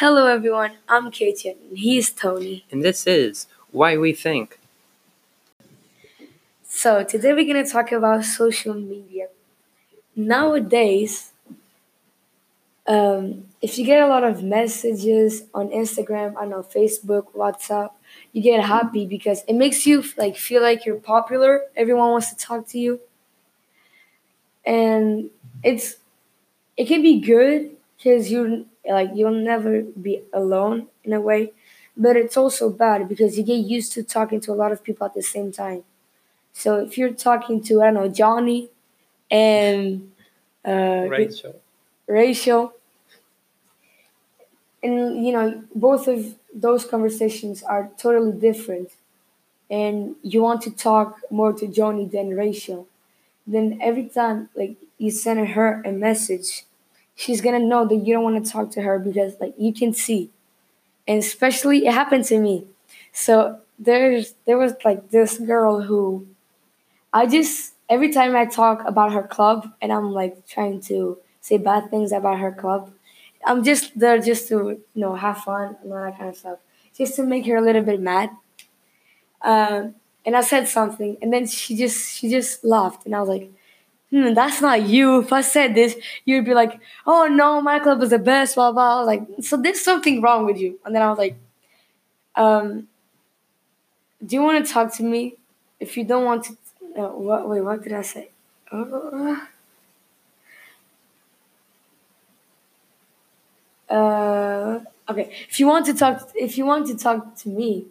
Hello, everyone. I'm Katie, and he's Tony. And this is Why We Think. So, today we're going to talk about social media. Nowadays, um, if you get a lot of messages on Instagram, I know Facebook, WhatsApp, you get happy because it makes you like feel like you're popular. Everyone wants to talk to you, and it's it can be good because you like you'll never be alone in a way, but it's also bad because you get used to talking to a lot of people at the same time. So if you're talking to I don't know Johnny and uh, Rachel. Rachel, and you know both of those conversations are totally different, and you want to talk more to Johnny than Rachel, then every time like you send her a message, she's gonna know that you don't want to talk to her because like you can see, and especially it happened to me. So there's there was like this girl who I just every time I talk about her club and I'm like trying to say bad things about her club, I'm just there just to you know have fun and all that kind of stuff, just to make her a little bit mad. Um, and I said something, and then she just she just laughed, and I was like, "Hmm, that's not you. If I said this, you'd be like, oh no, my club is the best." Blah blah. Like, "So there's something wrong with you." And then I was like, um, "Do you want to talk to me? If you don't want to, uh, what? Wait, what did I say?" Uh, Uh, okay. If you want to talk, if you want to talk to me,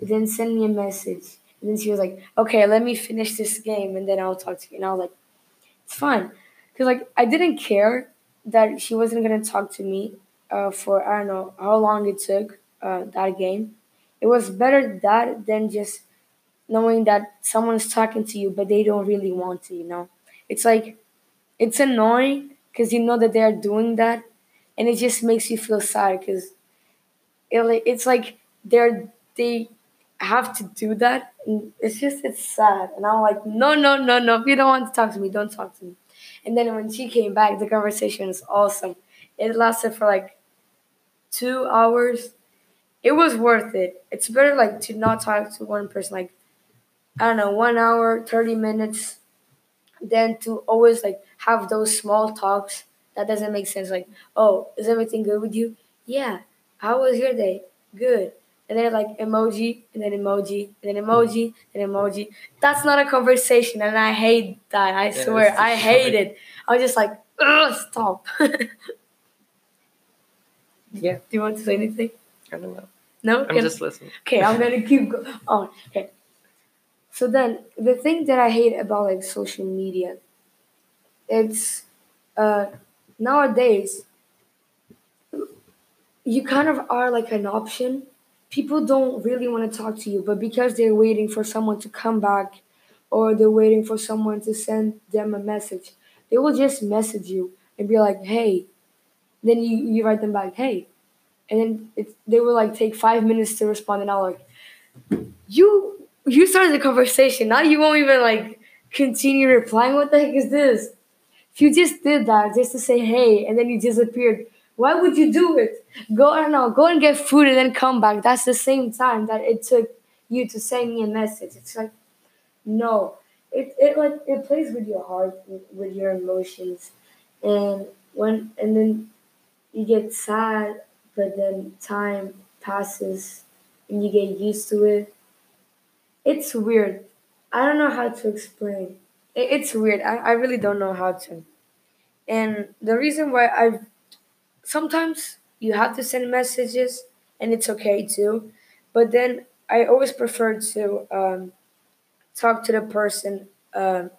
then send me a message. And then she was like, "Okay, let me finish this game, and then I'll talk to you." And I was like, "It's fine," because like I didn't care that she wasn't gonna talk to me uh, for I don't know how long it took uh, that game. It was better that than just knowing that someone's talking to you, but they don't really want to. You know, it's like it's annoying because you know that they are doing that, and it just makes you feel sad because it, it's like they're they have to do that it's just it's sad. And i'm like no no no no if you don't want to talk to me don't talk to me. And then when she came back the conversation was awesome. It lasted for like two hours. It was worth it. It's better like to not talk to one person like i don't know one hour 30 minutes than to always like have those small talks. That doesn't make sense. Like oh is everything good with you? Yeah. How was your day? Good and then like emoji and then emoji and then emoji and emoji that's not a conversation and i hate that i Yeah, swear i hate it i was just like stop do you want to say anything I don't know. no I'm Can- just listening. Okay, I'm gonna keep going. on. Okay. So then, the thing that I hate about like social media, it's uh nowadays you kind of are like an option. People don't really want to talk to you, but because they're waiting for someone to come back, or they're waiting for someone to send them a message, they will just message you and be like, "Hey." Then you you write them back, "Hey," and then it, they will like take five minutes to respond, and I'm like you you started the conversation. Now you won't even like continue replying. What the heck is this? If you just did that just to say hey and then you disappeared, why would you do it? Go I don't know, go and get food and then come back. That's the same time that it took you to send me a message. It's like no. It it like it plays with your heart, with, your emotions. And when and then you get sad, but then time passes and you get used to it it's weird. I don't know how to explain. It, it's weird. I, I really don't know how to. And the reason why I sometimes you have to send messages and it's okay too, but then I always prefer to um, talk to the person. Um,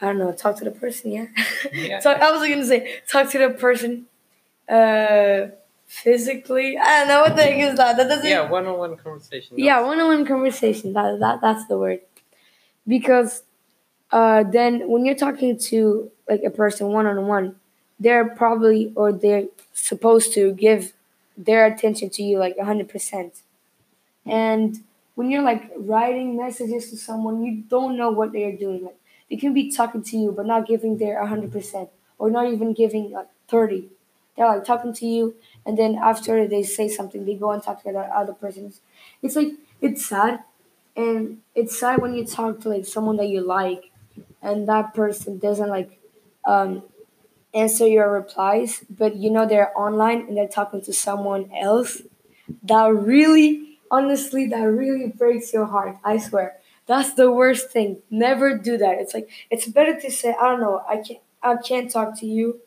I don't know, talk to the person, yeah. Yeah. so I was gonna say talk to the person uh, physically. I don't know what the heck is that. That doesn't Yeah, one-on-one conversation. yeah, one-on-one conversation. That, that that's the word. Because uh, then when you're talking to like a person one-on-one, they're probably or they're supposed to give their attention to you like hundred percent. And when you're like writing messages to someone, you don't know what they are doing. Like they can be talking to you, but not giving their hundred percent, or not even giving like thirty. they're like talking to you, and then after they say something, they go and talk to the other persons. It's like it's sad, and it's sad when you talk to like someone that you like, and that person doesn't like um, answer your replies, but you know they're online and they're talking to someone else. That really, honestly, that really breaks your heart. I swear. That's the worst thing. Never do that. It's like it's better to say, I don't know, I can't I can't talk to you.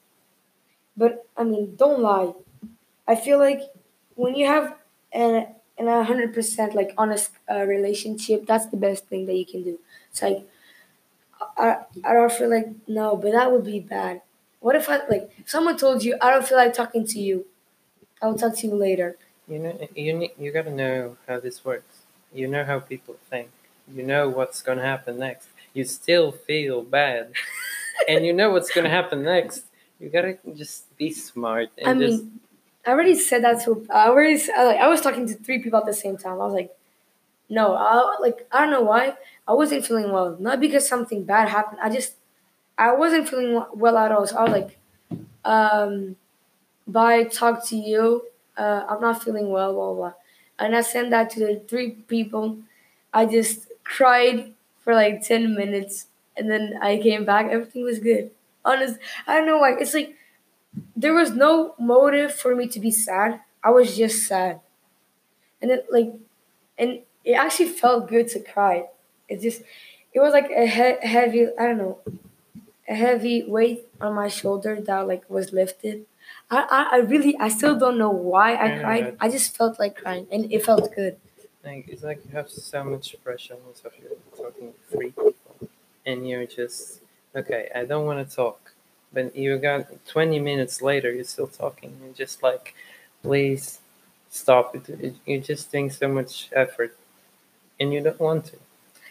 But I mean, don't lie. I feel like when you have an an a hundred percent like honest uh, relationship, that's the best thing that you can do. It's like I I don't feel like no, but that would be bad. What if I like if someone told you I don't feel like talking to you? I will talk to you later. You know, you need, you gotta know how this works. You know how people think. You know what's gonna happen next. You still feel bad, and you know what's gonna happen next. You gotta just be smart and I just mean, I already said that to. I already like I was talking to three people at the same time. I was like, no, I like I don't know why I wasn't feeling well. Not because something bad happened. I just I wasn't feeling well at all. So I was like, um, bye. Talk to you. Uh, I'm not feeling well. Blah blah. And I sent that to the three people. I just cried for like ten minutes, and then I came back. Everything was good. Honest, I don't know why. It's like there was no motive for me to be sad. I was just sad, and then like, and it actually felt good to cry. It just, it was like a he- heavy. I don't know, a heavy weight on my shoulder that like was lifted. I, I, I really, I still don't know why I Yeah. cried. I just felt like crying, and it felt good. like it's like you have so much pressure on yourself. You're talking to three people, and you're just okay. I don't want to talk, but you got twenty minutes later. You're still talking. You're just like, please stop. It- You're just doing so much effort, and you don't want to,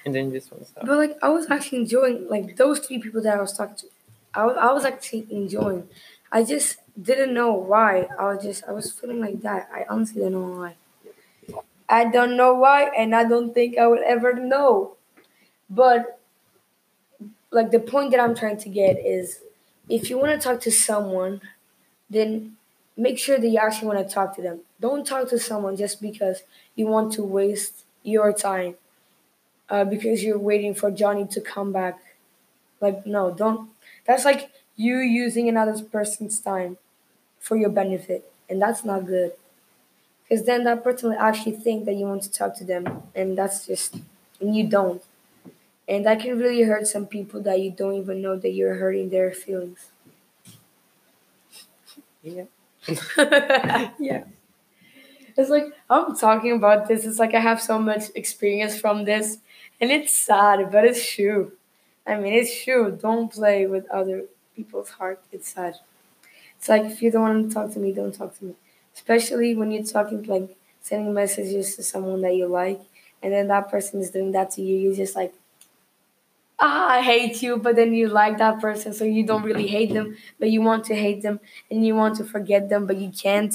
and then you just want to stop. But like, I was actually enjoying like those three people that I was talking to. I was, I was actually enjoying. I just didn't know why. I was just I was feeling like that. I honestly don't know why. I don't know why, and I don't think I will ever know. But like the point that I'm trying to get is, if you want to talk to someone, then make sure that you actually want to talk to them. Don't talk to someone just because you want to waste your time uh, because you're waiting for Johnny to come back. Like, no, don't. That's like you using another person's time for your benefit, and that's not good. Because then that person will actually think that you want to talk to them, and that's just, and you don't. And that can really hurt some people that you don't even know that you're hurting their feelings. Yeah. yeah. It's like I'm talking about this. It's like I have so much experience from this, and it's sad, but it's true. I mean, it's true. Don't play with other people's heart. It's sad. It's like if you don't want to talk to me, don't talk to me. Especially when you're talking, like sending messages to someone that you like, and then that person is doing that to you. You're just like, ah, I hate you, but then you like that person, so you don't really hate them, but you want to hate them, and you want to forget them, but you can't.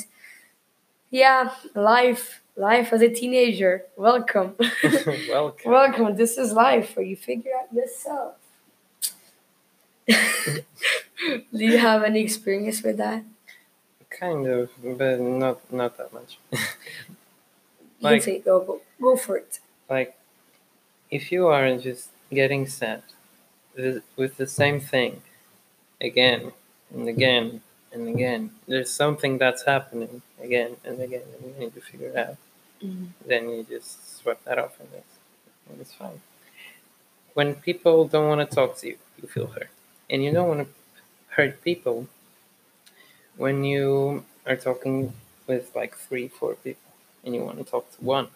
Yeah, life, life as a teenager. Welcome. Welcome. Welcome. This is life where you figure out yourself. Do you have any experience with that? Kind of, but not not that much. You Like- can say go, go, go for it. like, if you are just getting th- with the same thing again and again and again, there's something that's happening again and again, and you need to figure it out. Mhm. Then you just sweat that off, and it's, and it's fine. When people don't want to talk to you, you feel hurt, and you don't want to hurt people when you are talking with like three, four people, and you want to talk to one.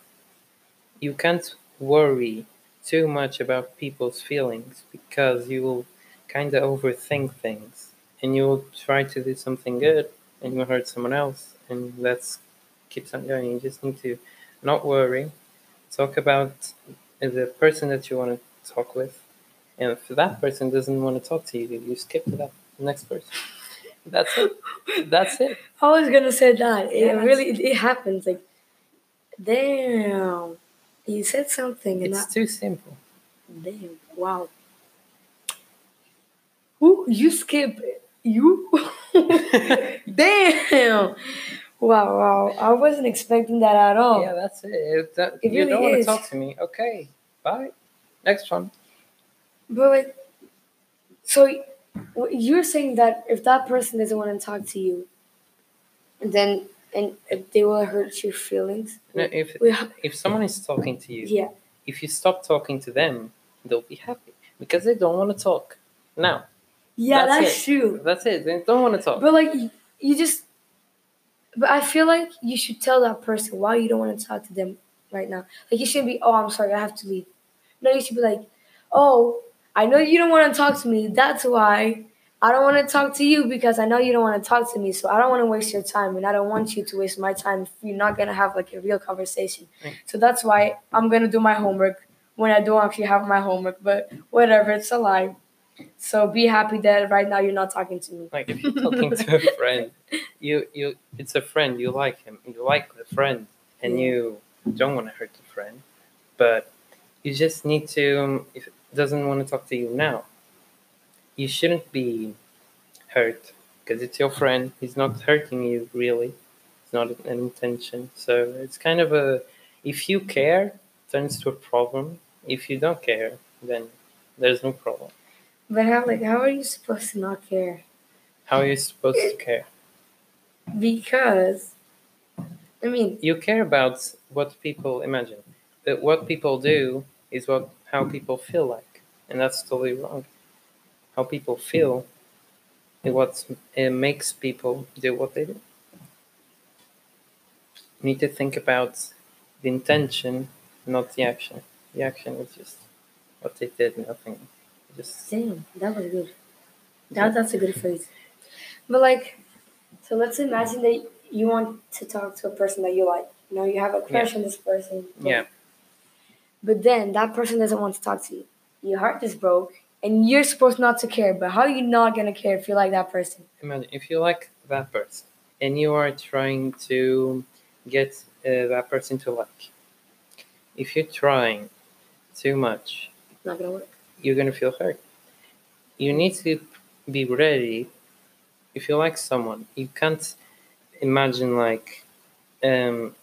You can't worry too much about people's feelings because you will kind of overthink things and you will try to do something good and you hurt someone else and that's keeps on going you just need to not worry talk about the person that you want to talk with and if that person doesn't want to talk to you you skip to that next person that's it that's it I was gonna say that. It Yes. really it, it happens. Like, damn, you said something, and it's I, too simple damn, wow. Who you skip? You? Damn. Wow, wow. I wasn't expecting that at all. Yeah, that's it. If that, It you really don't want to talk to me, okay, bye. Next one. But like, so you're saying that if that person doesn't want to talk to you, then and if they will hurt your feelings. No, if if someone is talking to you, yeah, if you stop talking to them, they'll be happy because they don't want to talk. Now, yeah, That's that's, true. that's it. They don't want to talk. But like, you, just. But I feel like you should tell that person why you don't want to talk to them right now. Like you shouldn't be, oh, I'm sorry, I have to leave. No, you should be like, oh, I know you don't want to talk to me. That's why I don't want to talk to you because I know you don't want to talk to me. So I don't want to waste your time, and I don't want you to waste my time if you're not gonna have like a real conversation. So that's why I'm gonna do my homework when I don't actually have my homework. But whatever, it's a lie. So be happy that right now you're not talking to me. Like if you're talking to a friend, you you it's a friend. You like him. You like the friend, and you don't want to hurt the friend, but you just need to. um, If it doesn't want to talk to you now, you shouldn't be hurt because it's your friend. He's not hurting you really. It's not an intention. So it's kind of a. If you care, turns to a problem. If you don't care, then there's no problem. But how like how are you supposed to not care? How are you supposed to care? Because I mean, you care about what people imagine. But what people do is what how people feel like, and that's totally wrong. How people feel is what uh, makes people do what they do. You need to think about the intention, not the action. The action is just what they did, nothing. Just damn, that was good. That that's a good phrase. But like, so let's imagine that you want to talk to a person that you like. You know, you have a crush on this person. but- yeah, But then that person doesn't want to talk to you. Your heart is broke, and you're supposed not to care. But how are you not gonna care if you like that person? imagine if you like that person and you are trying to get uh, that person to like if you're trying too much It's not gonna work. You're going to feel hurt you need to be ready if you like someone you can't imagine like um,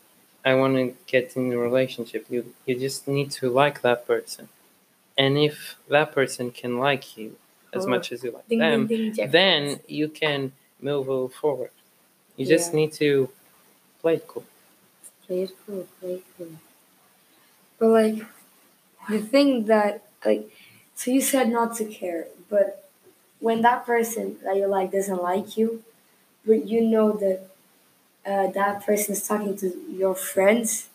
i want to get in a relationship you you just need to like that person and if that person can like you as Oh. much as you like Ding, them ding, ding, then you can move forward. You just Yeah. need to play it cool. Play it cool, play it cool. But like the thing that like so you said not to care, but when that person that you like doesn't like you, but you know that uh, that person is talking to your friends,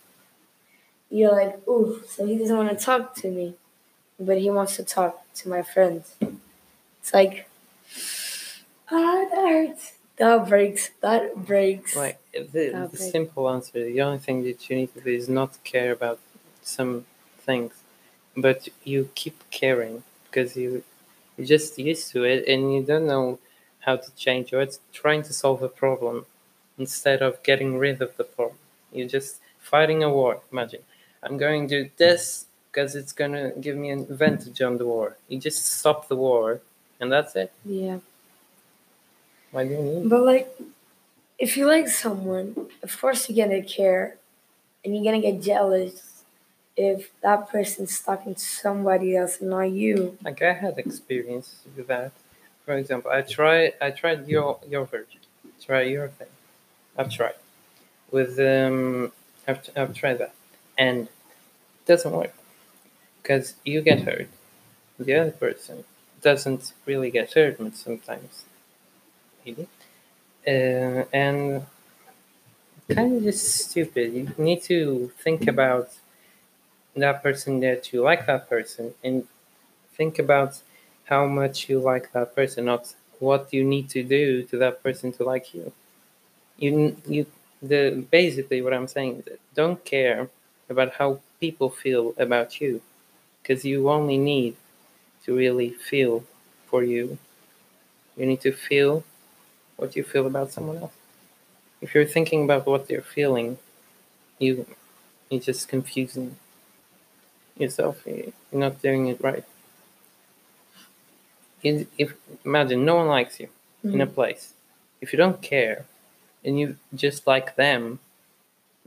you're like, ooh, so he doesn't want to talk to me, but he wants to talk to my friends. It's like, ah, that hurts. That breaks. That breaks. Like the, the simple answer, the only thing that you need to do is not care about some things, but you keep caring because you you're just used to it and you don't know how to change. You're trying to solve a problem instead of getting rid of the problem. You're just fighting a war. Imagine I'm going to do this because it's gonna give me an advantage on the war. You just stop the war, and that's it. yeah. Why do you need? But like, if you like someone, of course you're gonna care, and you're gonna get jealous if that person's talking to somebody else not you. Like I had experience with that. For example, I tried I tried your your version. Try your thing. I've tried with um. I've I've tried that, and it doesn't work because you get hurt. The other person doesn't really get hurt, but sometimes maybe, uh, and kind of just stupid. You need to think about that person that you like that person and think about how much you like that person, not what you need to do to that person to like you. You you the basically what I'm saying is don't care about how people feel about you because you only need to really feel for you. You need to feel what you feel about someone else. If you're thinking about what they're feeling, you you're just confusing yourself. You're not doing it right. If, if imagine no one likes you, in a Mhm. place. If you don't care and you just like them,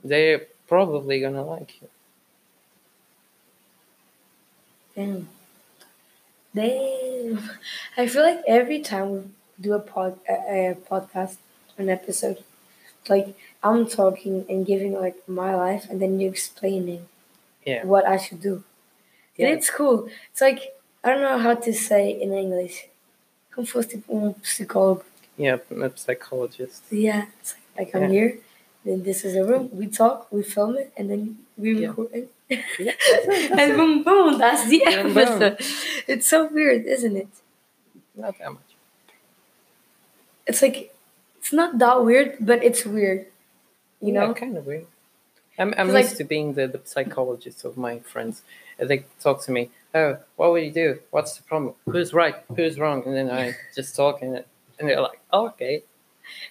they're probably gonna like you. Damn. Damn. I feel like every time we do a pod a, a podcast, an episode, like I'm talking and giving like my life, and then you explaining Yeah. what I should do. Yeah. And it's cool. It's like I don't know how to say in English. Como fosse tipo um psicólogo. Yeah, I'm a psychologist. Yeah. It's like, like I'm Yeah. here. Then this is a room. We talk. We film it, and then we Yeah. record it. Yeah. and boom, boom. That's the boom. episode. It's so weird, isn't it? Not that much. it's like it's not that weird, but it's weird. You know? kind of weird. I'm, I'm It's like- used to being the, the psychologist of my friends. They talk to me, oh, what would you do? What's the problem? Who's right? Who's wrong? And then I just talk and, and they're like, oh, okay.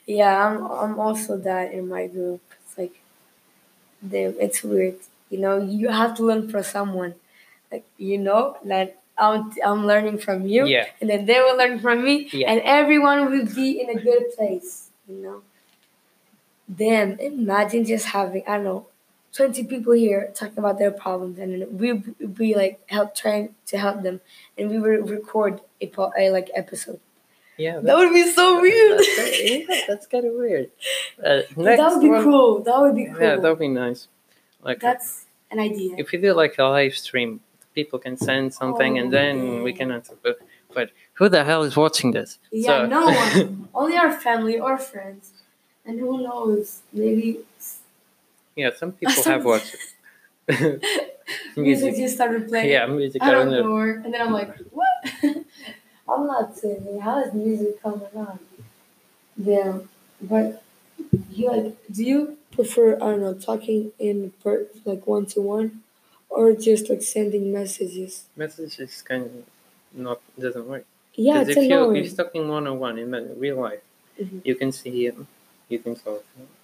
Yeah, I'm I'm also that in my group. It's like they it's weird. You know, you have to learn from someone. Like you know that I'm I'm learning from you, Yeah. and then they will learn from me, Yeah. and everyone will be in a good place. You know. Damn! Imagine just having I don't know, twenty people here talking about their problems, and then we be like help trying to help them, and we would record a, po- a like episode. Yeah. That would be so weird. That's, yeah, that's kind of weird. Uh, that would be one- cool. That would be cool. Yeah, that would be nice. Like, That's an idea. if we do like a live stream, people can send something and Oh, then we can answer. But, but who the hell is watching this? Yeah, So- no one. Only our family or friends. And who knows? Maybe yeah, some people have watched it. music music. just started playing. Yeah, music. I I don't don't know. know. And then I'm like, what? I'm not singing. How is music coming on? Yeah, but you like? Do you prefer? I don't know, talking in per like one to one, or just like sending messages? Messages kind of not doesn't work. Yeah, it's if annoying. if you're talking one on one in real life, Mhm. you can see him, you can talk, that's it.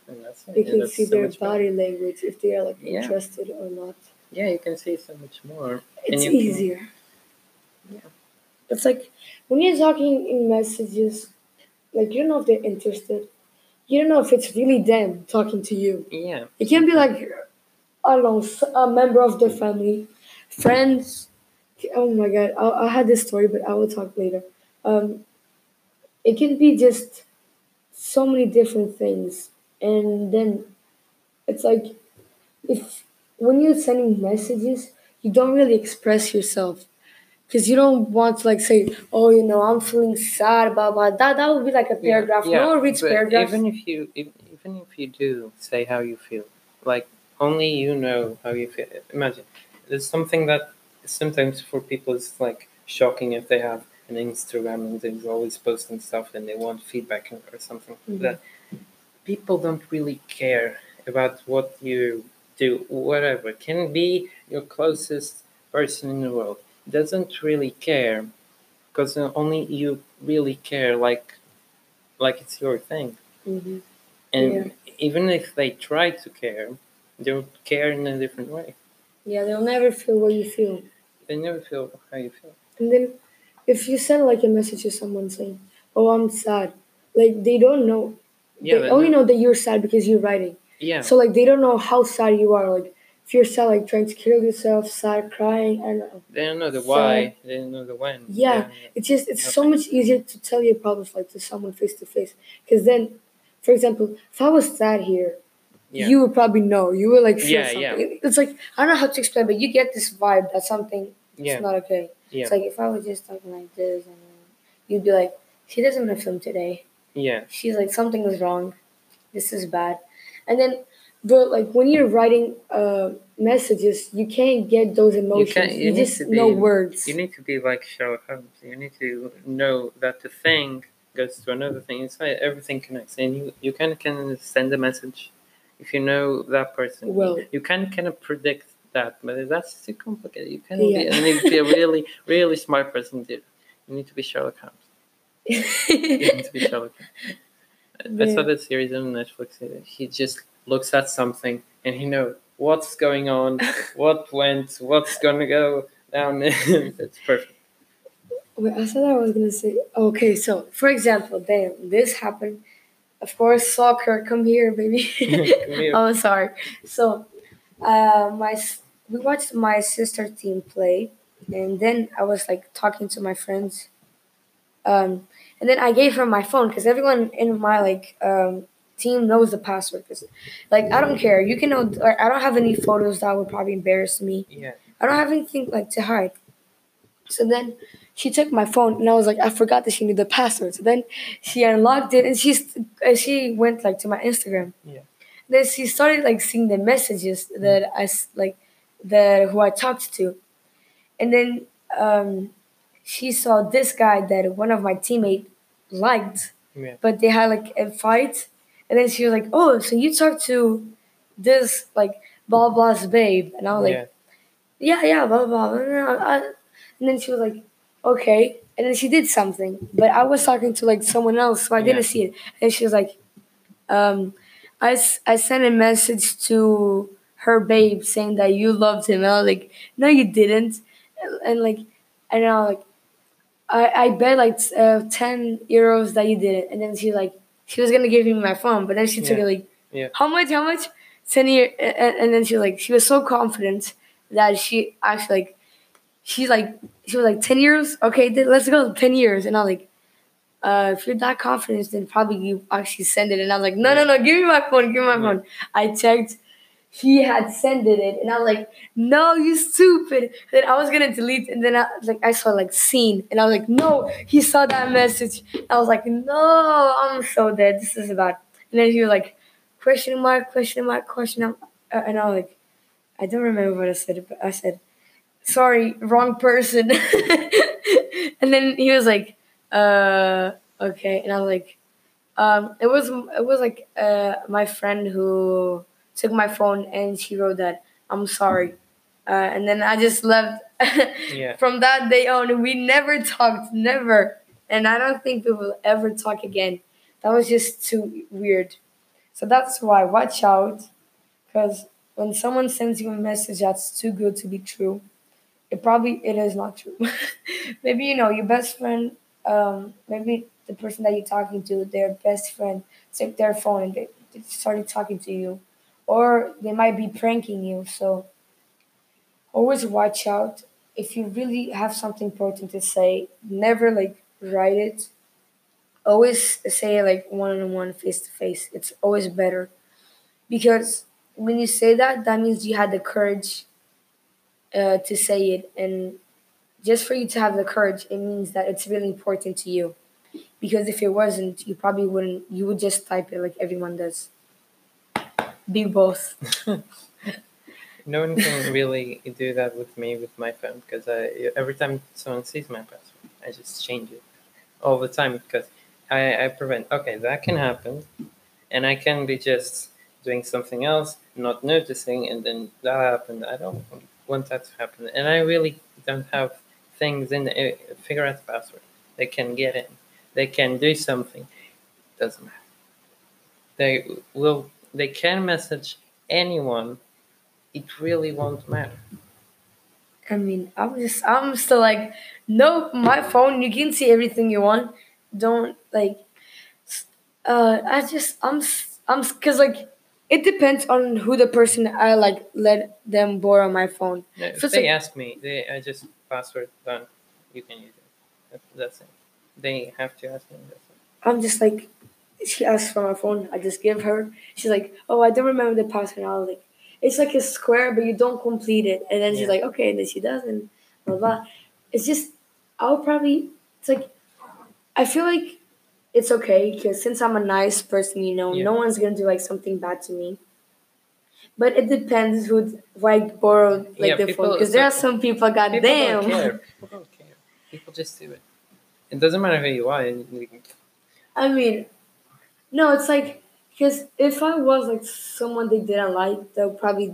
You can see so their much better. body language if they are like Yeah. interested or not. Yeah, you can see so much more. It's you can- easier. Yeah. It's like when you're talking in messages, like you don't know if they're interested. You don't know if it's really them talking to you. Yeah, It can be like, I don't know, a member of the family, friends. Oh my god, I, I had this story, but I will talk later. Um, it can be just so many different things, and then it's like if when you're sending messages, you don't really express yourself because you don't want to like say, oh, you know, I'm feeling sad, blah blah. That that would be like a paragraph. yeah, no one reads paragraphs. Even if you even if you do say how you feel, like only you know how you feel. Imagine there's something that sometimes for people is like shocking if they have an Instagram and they're always posting stuff and they want feedback or something like Mhm. that. People don't really care about what you do, whatever. Can be your closest person in the world. Doesn't really care because only you really care like like it's your thing. Mhm. And Yeah. even if they try to care, they'll care in a different way. Yeah, they'll never feel what you feel. They never feel how you feel. And then if you send like a message to someone saying, "Oh, I'm sad," like they don't know. Yeah, they only oh, know- know that you're sad because you're writing. Yeah. So like they don't know how sad you are. Like if you're sad, like trying to kill yourself, sad, crying. I don't know. they don't know the why. They don't know the when. Yeah, It's just it's so much easier to tell your problems like to someone face to face. Because then, for example, if I was sad here, Yeah. you would probably know. You would like feel Yeah, something. yeah. It's like I don't know how to explain, but you get this vibe that something Yeah. is not okay. Yeah. It's like if I was just talking like this, and you'd be like, "She doesn't want to film today." Yeah. She's like, "Something is wrong. This is bad." And then, but like when you're writing uh, messages, you can't get those emotions. You, you need just to be- know words. You need to be like Sherlock Holmes. You need to know that the thing goes to another thing. It's like everything connects, and you you kind of can send a message if you know that person. Well- you can kind of predict that, but that's too complicated. You can be, Yeah. you need to be a really really smart person. To, you need to be Sherlock Holmes. You need to be Sherlock. Holmes. I saw that series on Netflix. He just looks at something and he knows what's going on, what went, what's gonna go down. it's perfect. Wait, I said I was gonna say. Okay, so for example, damn, this happened. Of course, soccer. Come here, baby. Come here. oh, sorry. So, uh, my we watched my sister team play, and then I was like talking to my friends. Um, and then I gave her my phone because everyone in my like um, team knows the password. Cause like I don't care. You can know. Like, I don't have any photos that would probably embarrass me. Yeah. I don't have anything like to hide. So then she took my phone and I was like, I forgot that she knew the password. So then she unlocked it and she's uh, she went like to my Instagram. Yeah. Then she started like seeing the messages that I like that who I talked to, and then um, she saw this guy that one of my teammates liked, Yeah. but they had like a fight, and then she was like, "Oh, so you talked to this like blah blah's babe?" And I was like, yeah. yeah, yeah, blah blah blah. And then she was like, okay. And then she did something, but I was talking to like someone else, so I didn't see it. And she was like, um, I, I sent a message to her babe saying that you loved him. And I was like, no, you didn't. And, and like, and I was like, I, I bet like uh, 10 euros that you did it. And then she like, she was gonna give me my phone, but then she took Yeah. it like, Yeah. how much, how much? 10 year, and, and then she was like, she was so confident that she actually like, she's like, she was like, 10 years? Okay, then let's go, 10 years. And I was like, uh, if you're that confident, then probably you actually send it. And I was like, no, no, no, give me my phone, give me my Yeah. phone. I checked, he had sent it, and I was like, no, you stupid. then I was gonna delete, and then I like I saw like seen, and I was like, no, he saw that message. I was like, no, I'm so dead. This is bad. And then he was like, question mark, question mark, question mark, uh, and I was like, I don't remember what I said, but I said, sorry, wrong person. and then he was like, uh, okay, and I was like, um, it was it was like uh, my friend who took my phone and she wrote that I'm sorry, uh, and then I just left. Yeah. From that day on, we never talked, never, and I don't think we will ever talk again. That was just too weird. So that's why watch out, because when someone sends you a message that's too good to be true, it probably it is not true. maybe you know your best friend, um, maybe the person that you're talking to, their best friend, took their phone and they, they started talking to you, or they might be pranking you. So always watch out. If you really have something important to say, never like write it. Always say it like one on one, face to face. It's always better because when you say that, that means you had the courage uh, to say it, and just for you to have the courage, it means that it's really important to you. Because if it wasn't, you probably wouldn't. You would just type it like everyone does. Be both. No one can really do that with me with my phone because I every time someone sees my password, I just change it all the time because I, I prevent. Okay, that can happen, and I can be just doing something else, not noticing, and then that happened. I don't want that to happen, and I really don't have things in the, uh, figure out the password. They can get in. They can do something. Doesn't matter. They will. They can message anyone it really won't matter. I mean, I'm just, I'm still like, nope, my phone, you can see everything you want. Don't, like, uh, I just, I'm, I'm, cause like, it depends on who the person I like let them borrow my phone. No, if So they like- ask me, they I just password done. You can use it. That, that's it. They have to ask me. That's it. I'm just like, she asks for my phone, I just give her. She's like, oh, I don't remember the password. And I was like, it's like a square, but you don't complete it. And then she's like, okay, and then she does, and blah blah. It's just, I'll probably, it's like, I feel like it's okay because since I'm a nice person, you know, Yeah. no one's gonna do like something bad to me. But it depends who I borrowed like Yeah, the people- phone because there are some people, People goddamn. don't care. People don't care. People just do it. It doesn't matter who you are. I mean, no, it's like because if I was like someone they didn't like, they'll probably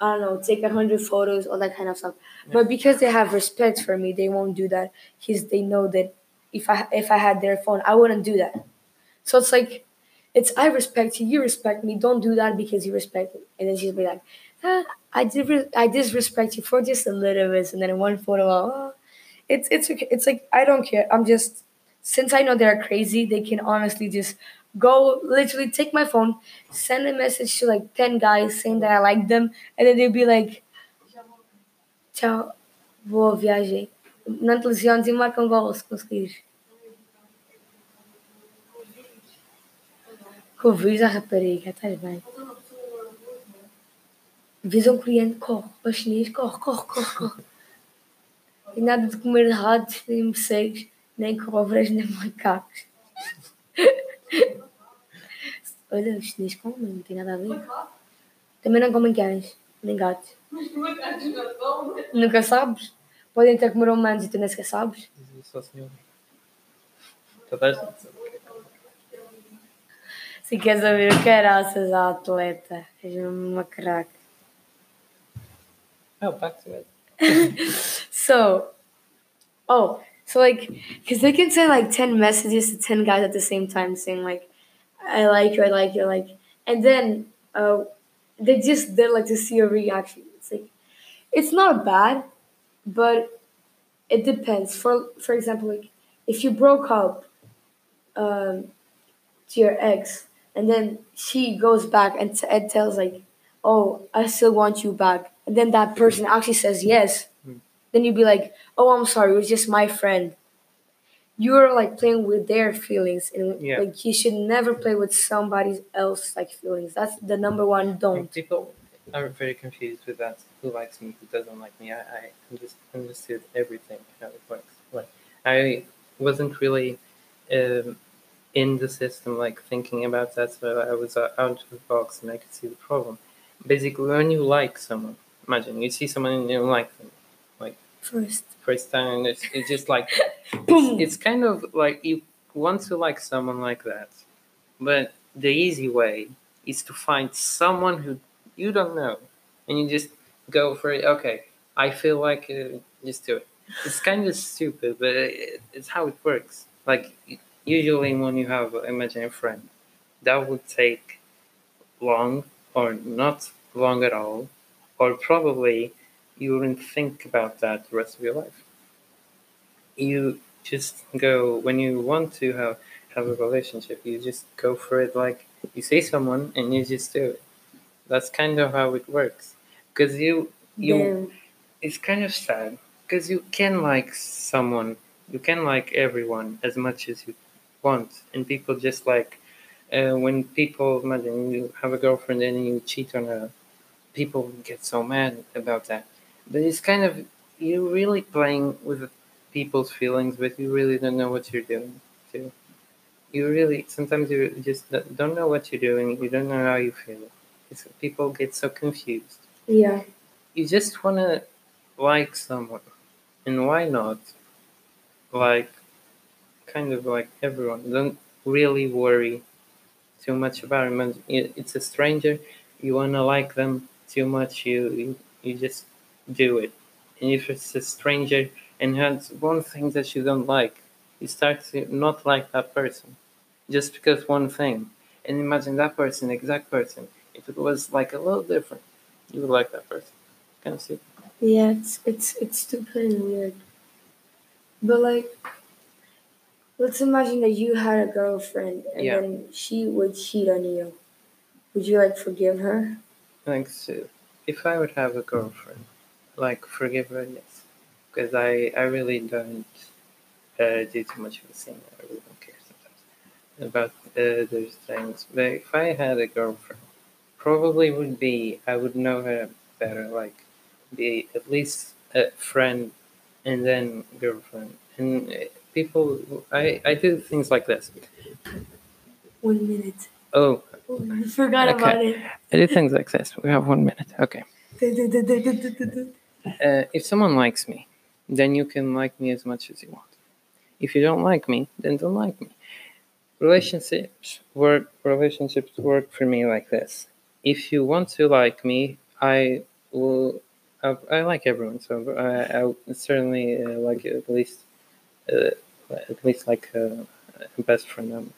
I don't know take a hundred photos, all that kind of stuff. But because they have respect for me, they won't do that because they know that if I if I had their phone, I wouldn't do that. So it's like it's I respect you, you respect me. Don't do that because you respect me. And then she'll be like, ah, I did re- I disrespect you for just a little bit, and then in one photo, oh, it's it's okay. It's like I don't care. I'm just since I know they're crazy, they can honestly just go literally take my phone, send a message to like ten guys saying that I like them, and then they'll be like, "Tchau, boa viagem." Não te lesiones e marca um gol se conseguires. Convido a rapariga, estás bem? Vês um coreano, corre, para chinês, corre, corre, corre, corre. E nada de comer ratos, nem morcegos, nem cobras, nem macacos. Olha, os chineses comem, não tem nada a ver. Também não comem cães, nem gatos. Nunca sabes? Podem ter comer humanos e tu nem sequer sabes. Ao senhor. O é é. Se queres saber o que caraças a atleta, és uma craque. Oh, back to it. So, oh, so like, because they can send like 10 messages to 10 guys at the same time saying, like, I like you, I like you, I like you. And then uh, they just did like to see your reaction. It's like, it's not bad, but it depends. For for example, like, if you broke up um, to your ex and then she goes back and, t- and tells, like, oh, I still want you back. And then that person actually says yes then you'd be like, "Oh, I'm sorry, it was just my friend." You're like playing with their feelings, and Yeah. like you should never play with somebody else like feelings. That's the number one don't. people are very confused with that. Who likes me? Who doesn't like me? I, I just understood everything how it works. Like I wasn't really um, in the system, like thinking about that. So I was uh, out of the box, and I could see the problem. Basically, when you like someone, imagine you see someone and you don't like them. First, First time, it's, it's just like boom. it's kind of like you want to like someone like that, but the easy way is to find someone who you don't know, and you just go for it. Okay, I feel like uh, just do it. It's kind of stupid, but it, it's how it works. Like usually when you have, imagine a friend, that would take long or not long at all, or probably you wouldn't think about that the rest of your life. You just go when you want to have have a relationship. You just go for it. Like you see someone and you just do it. That's kind of how it works. Because you you Then it's kind of sad because you can like someone, you can like everyone as much as you want, and people just like uh, when people imagine you have a girlfriend and you cheat on her, people get so mad about that. But it's kind of you're really playing with people's feelings, but you really don't know what you're doing. Too. You really sometimes you just don't know what you're doing. You don't know how you feel. It's, people get so confused yeah, you just want to like someone and why not like kind of like everyone don't really worry too much about it It- it's a stranger you want to like them too much you, you you just do it and if it's a stranger and has one thing that you don't like you start to not like that person just because one thing and imagine that person exact person if it was like a little different you would like that person kind of stupid yeah. It's it's it's stupid and weird. But like, let's imagine that you had a girlfriend and Yeah. then she would cheat on you. Would you like forgive her? Like, so if I would have a girlfriend, like, forgive her, yes. Because I, I really don't uh, do too much of the same. I really don't care sometimes about uh, those things. But if I had a girlfriend, probably would be, I would know her better, like, be at least a friend and then girlfriend. And uh, people, I, I do things like this. One minute. Oh, I forgot Okay. about it. I do things like this. We have one minute. Okay. Uh, if someone likes me, then you can like me as much as you want. If you don't like me, then don't like me. Relationships work. Relationships work for me like this. If you want to like me, I will. I, I like everyone, so I, I certainly uh, like at least, uh, at least like uh, a best friend. Um,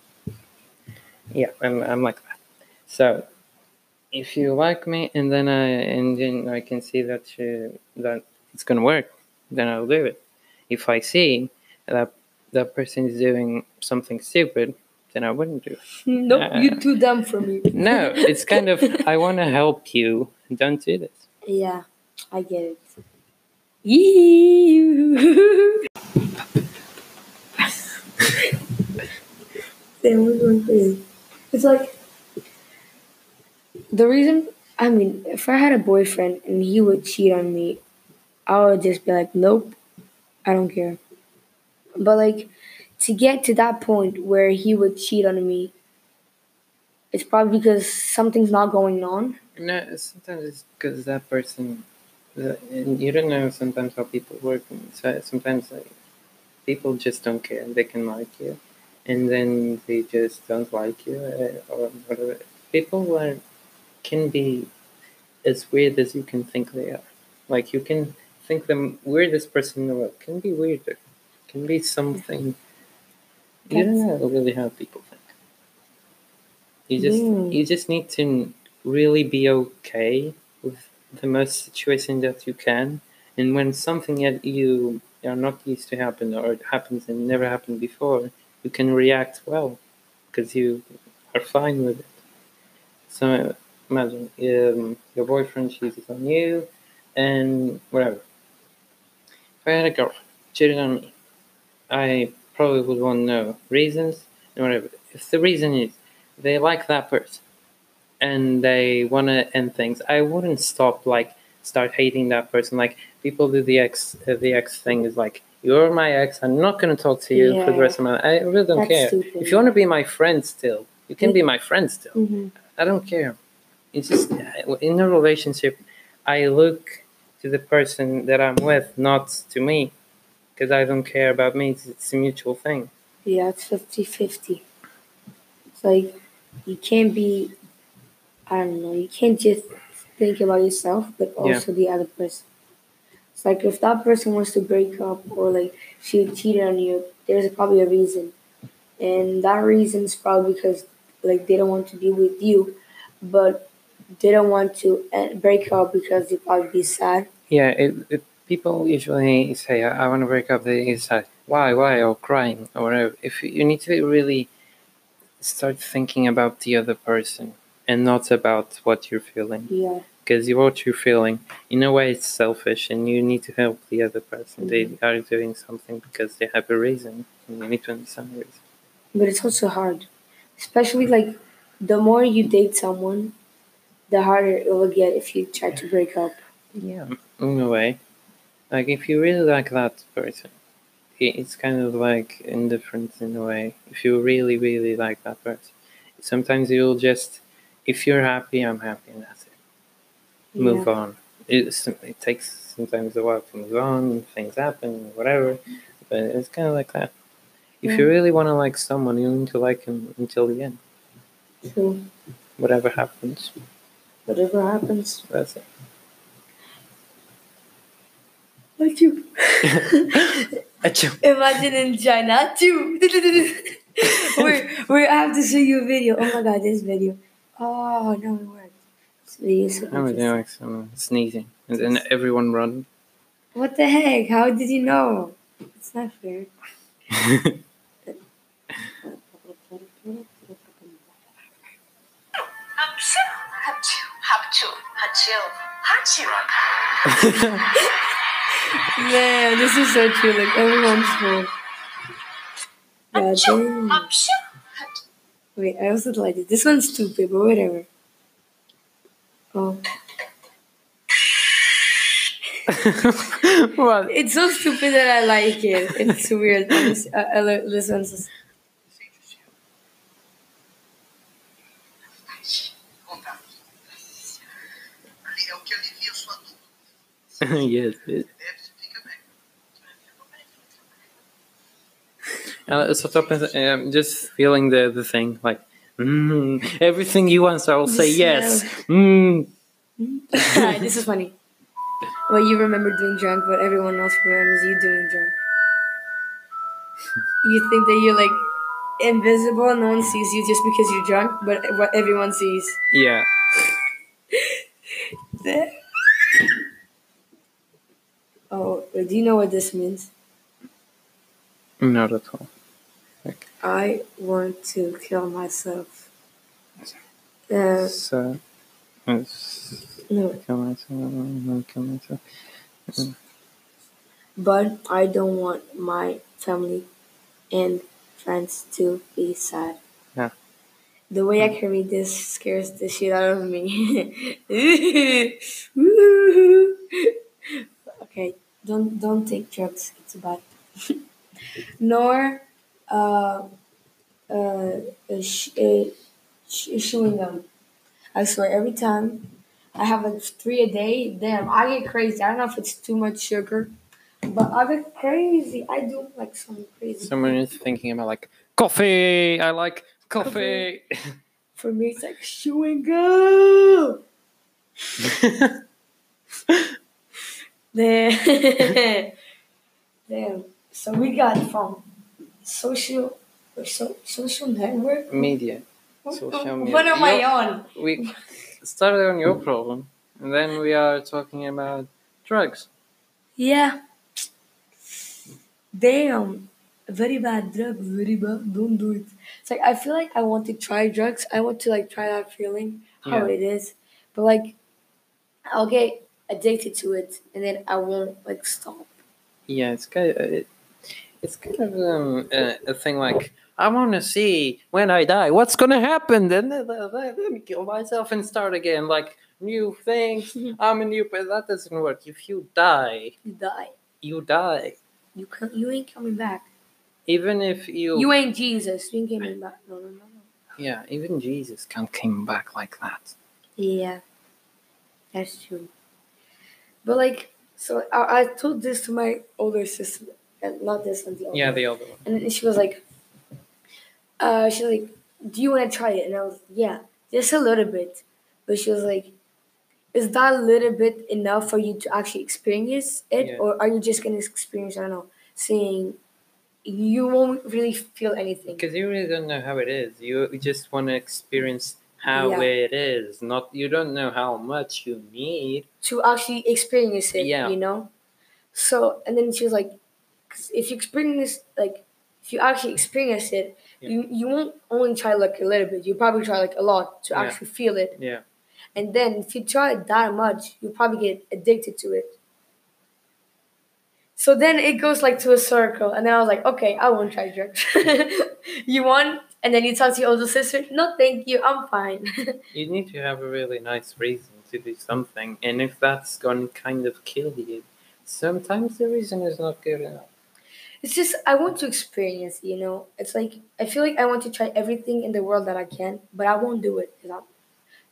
yeah, I'm, I'm like that. So if you like me and then I and then I can see that you, that it's gonna work, then I'll do it. if I see that that person is doing something stupid, then I wouldn't do it. Nope, Uh, you're too dumb for me. No, it's kind of I want to help you. Don't do this. Yeah, I get it. Ew. Damn, we're going crazy. It's like the reason. I mean, if I had a boyfriend and he would cheat on me, I would just be like, nope, I don't care. But like to get to that point where he would cheat on me, it's probably because something's not going on. No, sometimes it's because that person, you don't know sometimes how people work. So sometimes like, people just don't care. They can like you, and then they just don't like you, uh, or whatever. People are can be as weird as you can think they are. Like you can think the weirdest person in the world can be weirder, can be something. You don't know really how people think. You just Mm. you just need to really be okay with the most situation that you can, and when something that you are not used to happen or it happens and never happened before, you can react well because you are fine with it. So imagine um, your boyfriend cheated on you, and whatever. If I had a girl cheating on me, I probably would want to know reasons and whatever. If the reason is they like that person and they want to end things, I wouldn't stop like start hating that person. Like people do the ex uh, the ex thing is like you're my ex. I'm not going to talk to you for the rest of my life. I really don't That's care. stupid. If you want to be my friend still, you can be my friend still. Mm-hmm. I don't care. It's just in a relationship, I look to the person that I'm with, not to me, because I don't care about me. It's, it's a mutual thing. Yeah, it's 50 50. It's like you can't be, I don't know, you can't just think about yourself, but also the other person. It's like if that person wants to break up or like she cheated on you, there's probably a reason. And that reason is probably because like they don't want to be with you, but they don't want to eh, break up because they probably be sad. Yeah, it, it, people usually say, I, I want to break up. They say, why, why, or crying, or whatever. If you need to really start thinking about the other person and not about what you're feeling. Yeah, Because what you're feeling, in a way, it's selfish, and you need to help the other person. They are doing something because they have a reason, and you need to understand the reason. but it's also hard, especially like the more you date someone, the harder it will get if you try to break up. Yeah, in a way. Like, if you really like that person, it's kind of like indifference in a way. If you really, really like that person, sometimes you'll just, if you're happy, I'm happy, and that's it. Move on. It, it takes sometimes a while to move on, things happen, whatever, but it's kind of like that. If you really want to like someone, you need to like him until the end. So Whatever happens, whatever happens, that's it. you. Achoo. Imagine in China too. wait, wait, I have to show you a video. Oh my god, this video. Oh no, it worked. This video is so I was interesting. like someone sneezing, and then everyone run. What the heck? How did you know? It's not fair. achoo, achoo, achoo. Man, this is so true. Like everyone's full. God damn. Achoo, achoo. Wait, I also like it. This one's stupid, but whatever. Oh, what? it's so stupid that I like it. It's weird. This, uh, uh, this one's. Dor. yes. It, Bebe, você fica bem. uh, so top is, um, just feeling the the thing like mm, everything you want, so I will say yes. Mm. this is funny. Well, you remember doing drunk, but everyone else remembers you doing drunk. You think that you're like invisible, no one sees you just because you're drunk, but what everyone sees. Yeah. Oh, uh, do you know what this means? Not at all. I want to kill myself. Uh, So, it's no, kill myself. no, Kill myself. Mm. but I don't want my family and friends to be sad. Yeah. The way I mm. can read this scares the shit out of me. okay, don't don't take drugs. It's bad. Nor uh, uh, sh- sh- chewing gum. I swear, every time I have like three a day, damn, I get crazy. I don't know if it's too much sugar, but I get crazy. I do like some crazy. Someone is thinking about like coffee. I like coffee. For me, it's like chewing gum. Damn. Damn. So we got from social so, social network. Media. Social media. what am I on? We started on your problem, and then we are talking about drugs. Yeah. Damn. Um, very bad drug, very bad. Don't do it. It's like I feel like I want to try drugs. I want to like try that feeling, how Yeah. it is. But like get addicted to it and then I won't like stop. Yeah, it's kind of, it, it's kind of um, a, a thing like I want to see when I die what's gonna happen. Then let, let- let me kill myself and start again. Like new things. I'm a new, but that doesn't work. If you die, You die. you die. You can you ain't coming back. Even if you, You ain't Jesus. You ain't coming back. No no no no. yeah, even Jesus can't come back like that. Yeah. That's true. But like so I, I told this to my older sister and not this one the other Yeah, the older one. And she was like, uh, she's like, do you want to try it? And I was, like, yeah, just a little bit. But she was like, is that a little bit enough for you to actually experience it? Yeah. Or are you just going to experience, I don't know, seeing, you won't really feel anything. Because you really don't know how it is. You you just want to experience how Yeah. it is. Not you don't know how much you need. To actually experience it, Yeah. you know? So, and then she was like, 'cause if you experience, like, if you actually experience it, Yeah. you, you won't only try like a little bit, you probably try like a lot to Yeah. actually feel it. Yeah. And then if you try it that much, you probably get addicted to it. So then it goes like to a circle, and then I was like, okay, I won't try drugs. you want? And then you talk to your older sister. No, thank you, I'm fine. You need to have a really nice reason to do something, and if that's going to kind of kill you, sometimes the reason is not good enough. it's just I want to experience. You know, it's like I feel like I want to try everything in the world that I can, but I won't do it I'm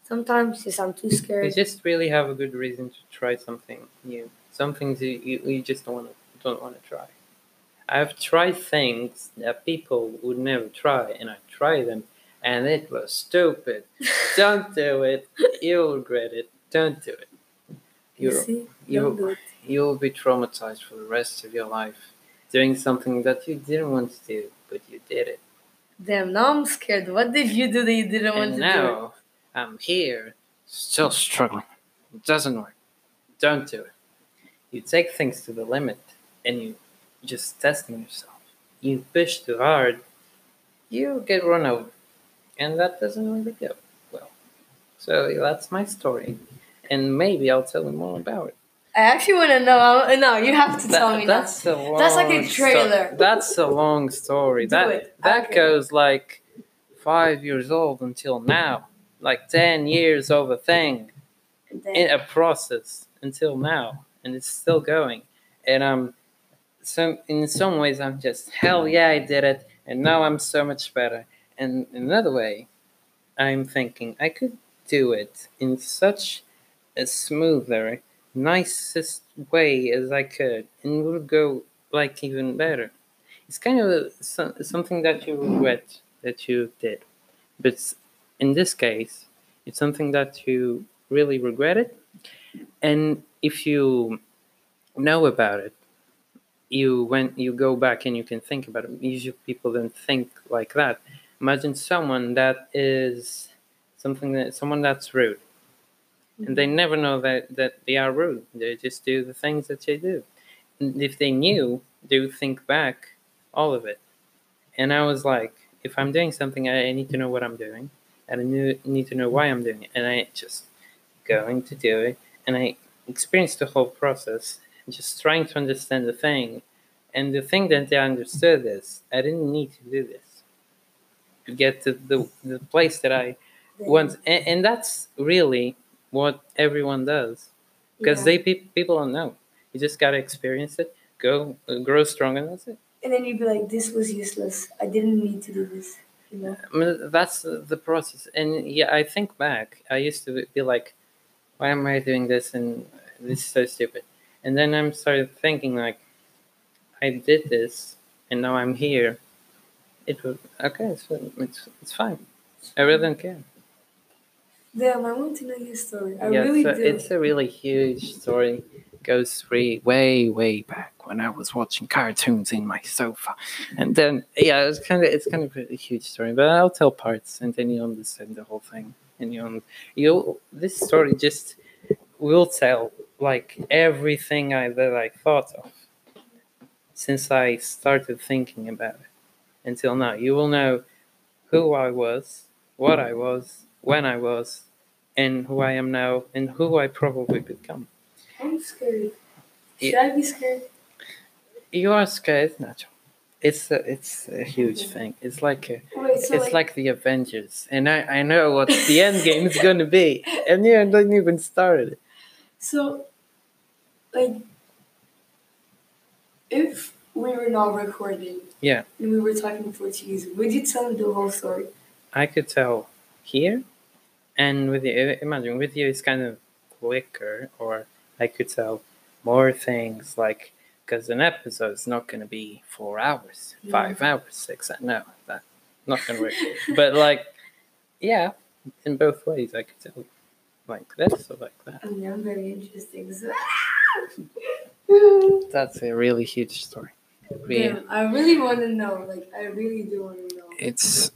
sometimes just I'm too scared. You just really have a good reason to try something new. Some things you, you, you just don't want to don't want to try. I've tried things that people would never try, and I tried them, and it was stupid. don't do it. You'll regret it. Don't do it. You You're, see, you- don't do it. you'll be traumatized for the rest of your life doing something that you didn't want to do, but you did it. Damn, now I'm scared. What did you do that you didn't want And to do? now I'm here, still struggling. It doesn't work. Don't do it. You take things to the limit and you just testing yourself. You push too hard, you get run over. And that doesn't really go well. So that's my story. And maybe I'll tell you more about it. I actually want to know. No, you have to tell That- me now. that's a long That's like a sto- trailer. that's a long story. That it. that Okay. goes like five years old until now. Like ten years of a thing. In a process until now, and it's still going. And um, some in some ways I'm just hell yeah I did it, and now I'm so much better. And another way, I'm thinking I could do it in such a smoother, nicest way as I could, and would go like even better. It's kind of a, so- something that you regret that you did, but in this case, it's something that you really regret it and if you know about it you when you go back and you can think about it usually people don't think like that. Imagine someone that is something that someone that's rude. And they mm-hmm. never know that that they are rude. They just do the things that they do. And if they knew they would think back all of it. And I was like, if I'm doing something, I I need to know what I'm doing, and I knew, need to know why I'm doing it. And I just going to do it, and I experienced the whole process, just trying to understand the thing. And the thing that I understood is I didn't need to do this to get to the, the place that I want. And, and that's really what everyone does because Yeah. they pe- people don't know. You just gotta experience it, go uh, grow strong, and that's it. And then you'd be like, this was useless. I didn't need to do this. You know? I mean, that's the process. And yeah, I think back, I used to be like, why am I doing this? And this is so stupid. And then I'm started thinking like, I did this, and now I'm here. It was okay. It's it's, it's fine. I really don't care. Damn, I want to know your story. I yeah, really so do. it's a really huge story. Goes way, way, way back when I was watching cartoons in my sofa, and then yeah, it's kind of it's kind of a huge story. But I'll tell parts, and then you understand the whole thing, and you you this story just will tell like everything I that I thought of since I started thinking about it until now. You will know who I was, what I was, when I was, and who I am now, and who I probably become. I'm scared. Should Yeah. I be scared? You are scared, natural. It's a, it's a huge thing. It's like a, Wait, so it's like, like the Avengers, and I, I know what the end game is going to be, and you haven't even started. So, like, if we were not recording, Yeah. and we were talking Portuguese, would you tell me the whole story? I could tell here, and with you, imagine with you, it's kind of quicker, or I could tell more things, like because an episode is not going to be four hours, five hours, six. No, that not going to work. but like, yeah, in both ways, I could tell you, like this or like that. Mean, I'm very interesting. So, That's a really huge story. Yeah. I really want to know. Like, I really do want to know. it's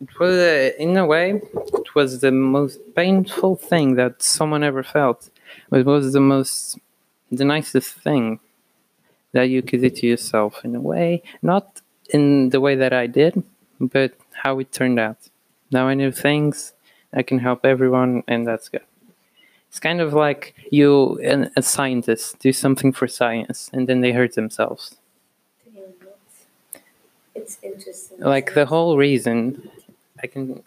it was uh, in a way it was the most painful thing that someone ever felt but it was the most the nicest thing that you could do to yourself in a way not in the way that i did but how it turned out now i know things i can help everyone and that's good it's kind of like you an, a scientist do something for science and then they hurt themselves It's interesting. like the whole reason i can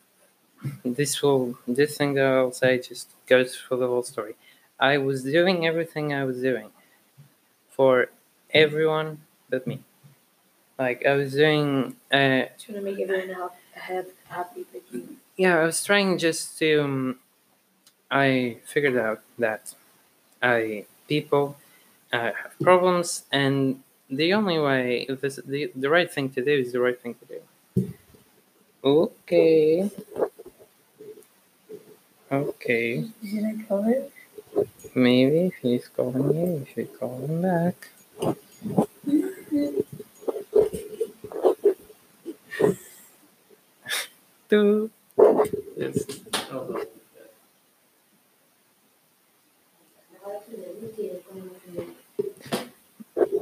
this will this thing that i'll say just goes for the whole story i was doing everything i was doing for everyone but me like i was doing uh trying to make everyone hap- hap- happy with you. Yeah i was trying just to um, i figured out that i people uh, have problems and the only way this the, the right thing to do is the right thing to do. Okay. Okay. Should I call it? maybe if he's calling you you should call him back. Do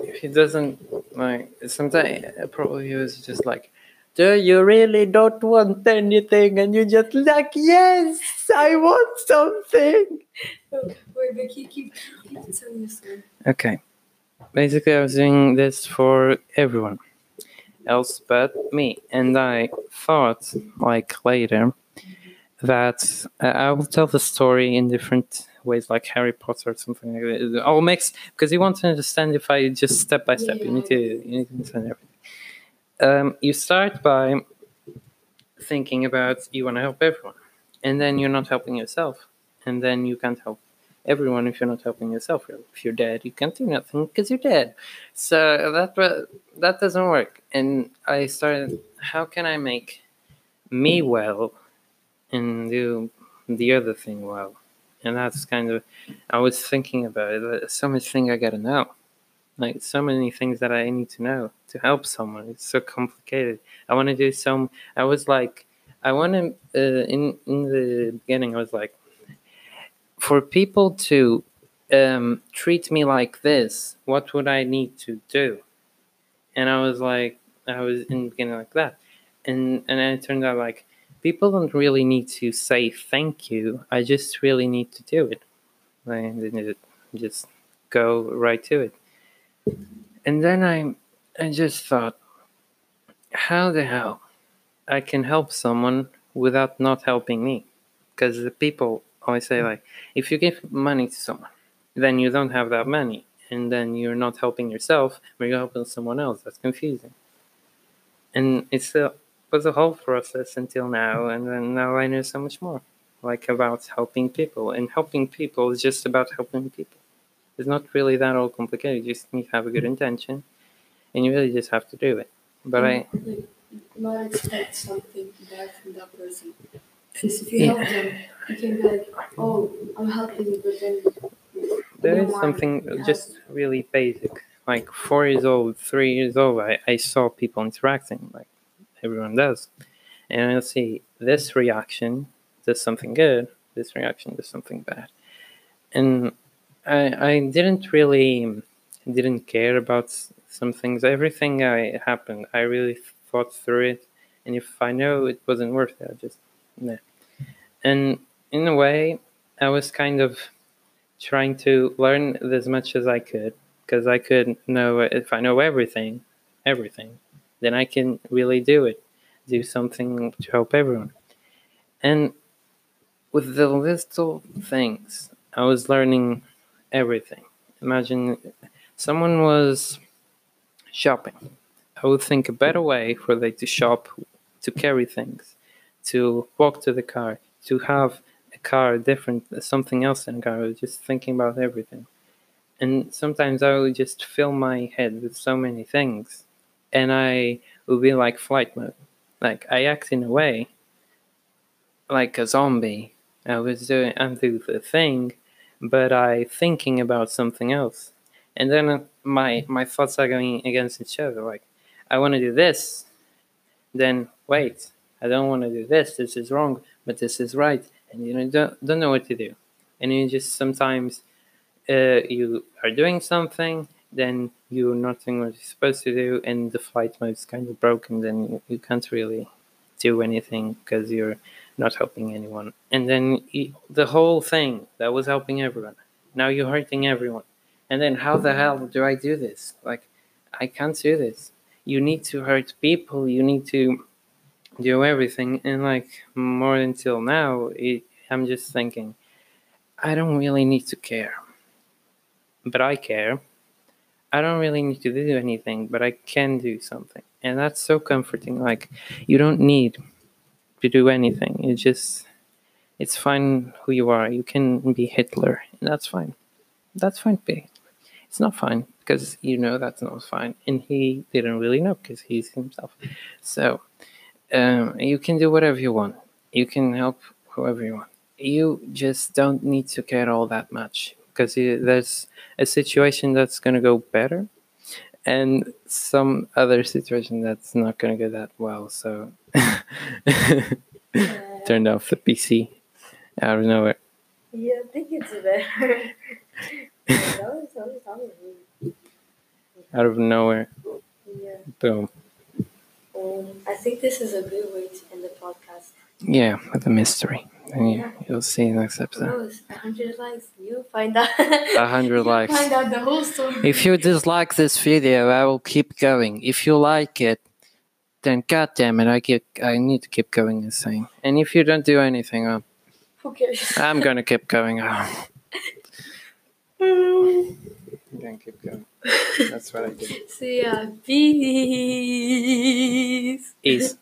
if he doesn't like sometimes probably he was just like do you really don't want anything? And you just like yes i want something. Okay. Basically i was doing this for everyone else but me. And i thought like later that uh, i will tell the story in different ways like harry potter or something like that. I'll mix because you want to understand if i just step by step you need to you need to understand everything. Um, you start by thinking about you want to help everyone and then you're not helping yourself and then you can't help everyone if you're not helping yourself. If you're dead you can't do nothing because you're dead. So that that doesn't work. And i started how can i make me well and do the other thing well. And that's kind of i was thinking about it there's so much thing i gotta know. Like so many things that i need to know to help someone. It's so complicated. I want to do some i was like i want to uh, in in the beginning i was like for people to um, treat me like this what would i need to do? And i was like I was in the beginning like that, and and it turned out like people don't really need to say thank you. I just really need to do it. To just go right to it. And then I I just thought, how the hell I can help someone without not helping me? Because the people always say like, if you give money to someone, then you don't have that money, and then you're not helping yourself, but you're helping someone else. That's confusing. And it's a was a whole process until now, mm-hmm. and then now I know so much more, like about helping people, and helping people is just about helping people. It's not really that all complicated. You just need to have a good mm-hmm. intention, and you really just have to do it. But I, mm-hmm. not expect something back from that person. Because if you help them, you can be like, "Oh, I'm helping you," but then there is something just really basic. Like four years old, three years old, I, I saw people interacting like everyone does. And I'll see this reaction does something good, this reaction does something bad. And I, I didn't really didn't care about some things. Everything I happened, I really thought through it. And if I know it wasn't worth it, I just nah. And in a way, I was kind of trying to learn as much as I could because I could know if I know everything, everything, then I can really do it, do something to help everyone. And with the little things, I was learning everything. Imagine someone was shopping. I would think a better way for they to shop, to carry things, to walk to the car, to have a car different, something else in a car. I was just thinking about everything. And sometimes I would just fill my head with so many things, and I would be like flight mode. Like I act in a way like a zombie. I was doing, I'm doing the thing, but I thinking about something else. And then my my thoughts are going against each other. Like I want to do this, then wait, I don't want to do this. This is wrong, but this is right, and you know don't don't know what to do. And you just sometimes uh, you are doing something, then you're not doing what you're supposed to do, and the flight mode is kind of broken. Then you, can't really do anything because you're not helping anyone. And then the whole thing that was helping everyone, now you're hurting everyone. And then how the hell do I do this? Like, I can't do this. You need to hurt people. You need to do everything. And like more until now, it, I'm just thinking, I don't really need to care, but I care. I don't really need to do anything, but I can do something, and that's so comforting. Like, you don't need to do anything. It's just, it's fine who you are. You can be Hitler, and that's fine. That's fine to be It's not fine because you know that's not fine, and he didn't really know because he's himself. So, um, you can do whatever you want. You can help whoever you want. You just don't need to care all that much because there's a situation that's going to go better and some other situation that's not going to go that well. So, turned off the PC out of nowhere. Yeah, I think it's better. that was, that was, that was really, Out of nowhere. yeah. Boom. Um, I think this is a good way to end the podcast. Yeah, with a mystery. And you, you'll see in the next episode. 100 likes. You'll find out. A hundred likes. Find out the whole story. If you dislike this video, I will keep going. If you like it, then god damn it, I keep I need to keep going and saying. And if you don't do anything, Who cares? I'm gonna keep going. Ah. I'm gonna keep going. That's what I do. See ya. Peace. Is